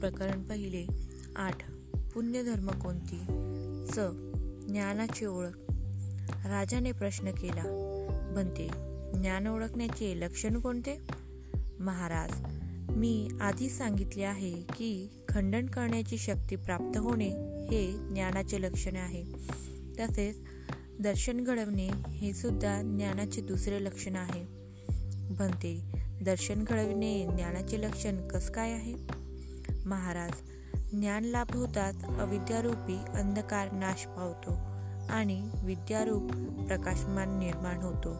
प्रकरण पहिले. आठ. पुण्यधर्म कोणती? च ज्ञानाची ओळख. राजाने प्रश्न केला. बनते. ज्ञान ओळखण्याचे लक्षण कोणते? महाराज मी आधीच सांगितले आहे की खंडन करण्याची शक्ती प्राप्त होणे हे ज्ञानाचे लक्षण आहे. तसेच दर्शन घडवणे हे सुद्धा ज्ञानाचे दुसरे लक्षण आहे. बनते. दर्शन घडविणे ज्ञानाचे लक्षण कस काय आहे? महाराज. ज्ञान लाभ होताच अविद्यारूपी अंधकार नाश पावतो आणि विद्यारूप प्रकाशमान निर्माण होतो.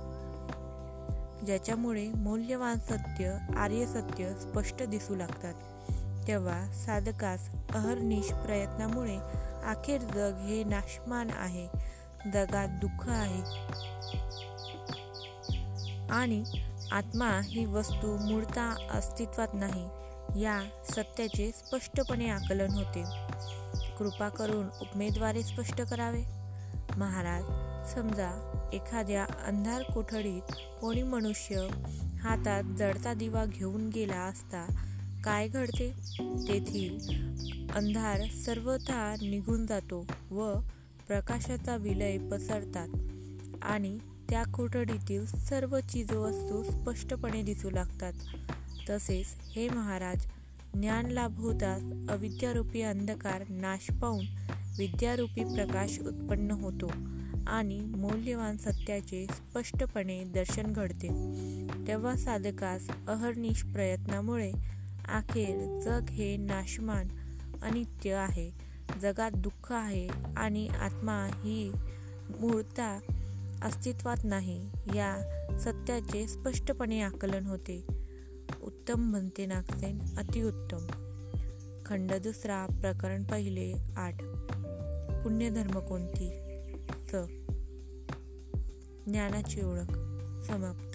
ज्याच्यामुळे मौल्यवान सत्य आर्य सत्य स्पष्ट दिसू लागतात. तेव्हा साधकास अहर्निश प्रयत्नामुळे अखेर जग हे नाशमान आहे जगात दुःख आहे. आणि आत्मा ही वस्तू मूळता अस्तित्वात नाही या सत्याचे स्पष्टपणे आकलन होते. कृपा करून उपमेद्वारे स्पष्ट करावे. महाराज समजा एखाद्या अंधार कोठडीत कोणी मनुष्य हातात जडता दिवा घेऊन गेला असता काय घडते? तेथील अंधार सर्वथा निघून जातो व प्रकाशाचा विलय पसरतात आणि त्या कोठडीतील सर्व चीजवस्तू स्पष्टपणे दिसू लागतात. तसेच हे महाराज ज्ञान लाभ होताच अविद्यारूपी अंधकार नाश पाहून विद्यारूपी प्रकाश उत्पन्न होतो आणि मौल्यवान सत्याचे स्पष्टपणे दर्शन घडते. तेव्हा साधकास अहर्निश प्रयत्नामुळे अखेर जग हे नाशमान अनित्य आहे. जगात दुःख आहे आणि आत्मा ही मूळता अस्तित्वात नाही. या सत्याचे स्पष्टपणे आकलन होते. उत्तम म्हणते नागसेन. अतिउत्तम. खंड दुसरा प्रकरण पहिले आठ. पुण्यधर्म कोणती? स. ज्ञानाची ओळख. समाप्त.